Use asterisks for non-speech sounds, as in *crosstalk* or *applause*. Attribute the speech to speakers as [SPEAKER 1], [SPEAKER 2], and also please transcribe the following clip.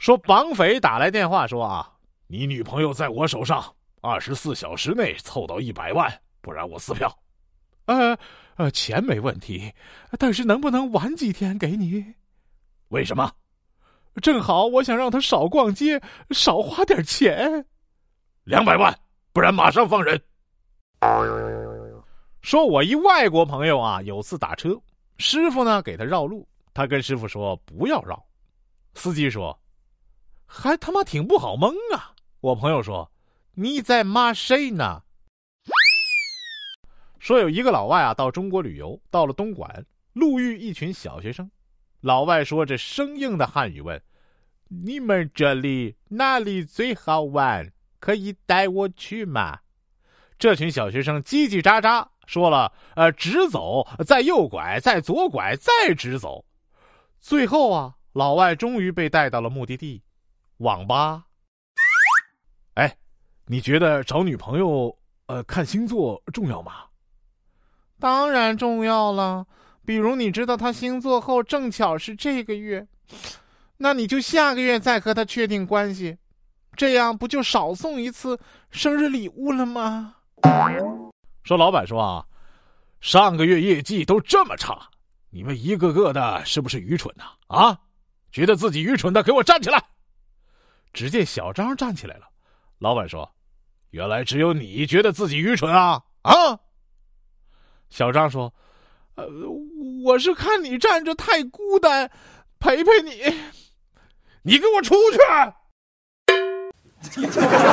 [SPEAKER 1] 说绑匪打来电话说啊，你女朋友在我手上，二十四小时内凑到一百万，不然我撕票。
[SPEAKER 2] 呃呃，钱没问题，但是能不能晚几天给你？
[SPEAKER 1] 为什么？
[SPEAKER 2] 正好我想让他少逛街，少花点钱。
[SPEAKER 1] 两百万，不然马上放人。说我一外国朋友啊，有次打车，师傅呢给他绕路，他跟师傅说不要绕，司机说。还他妈挺不好蒙啊！我朋友说：“你在骂谁呢？”说有一个老外啊到中国旅游，到了东莞，路遇一群小学生。老外说着生硬的汉语问：“你们这里哪里最好玩？可以带我去吗？”这群小学生叽叽喳喳说了：“呃，直走，再右拐，再左拐，再直走。”最后啊，老外终于被带到了目的地。网吧，哎，你觉得找女朋友呃看星座重要吗？
[SPEAKER 2] 当然重要了。比如你知道他星座后正巧是这个月，那你就下个月再和他确定关系，这样不就少送一次生日礼物了吗？
[SPEAKER 1] 说老板说啊，上个月业绩都这么差，你们一个个的是不是愚蠢呐？啊，觉得自己愚蠢的给我站起来！只见小张站起来了，老板说：“原来只有你觉得自己愚蠢啊！”啊，小张说：“
[SPEAKER 2] 呃，我是看你站着太孤单，陪陪你。
[SPEAKER 1] 你给我出去！” *laughs*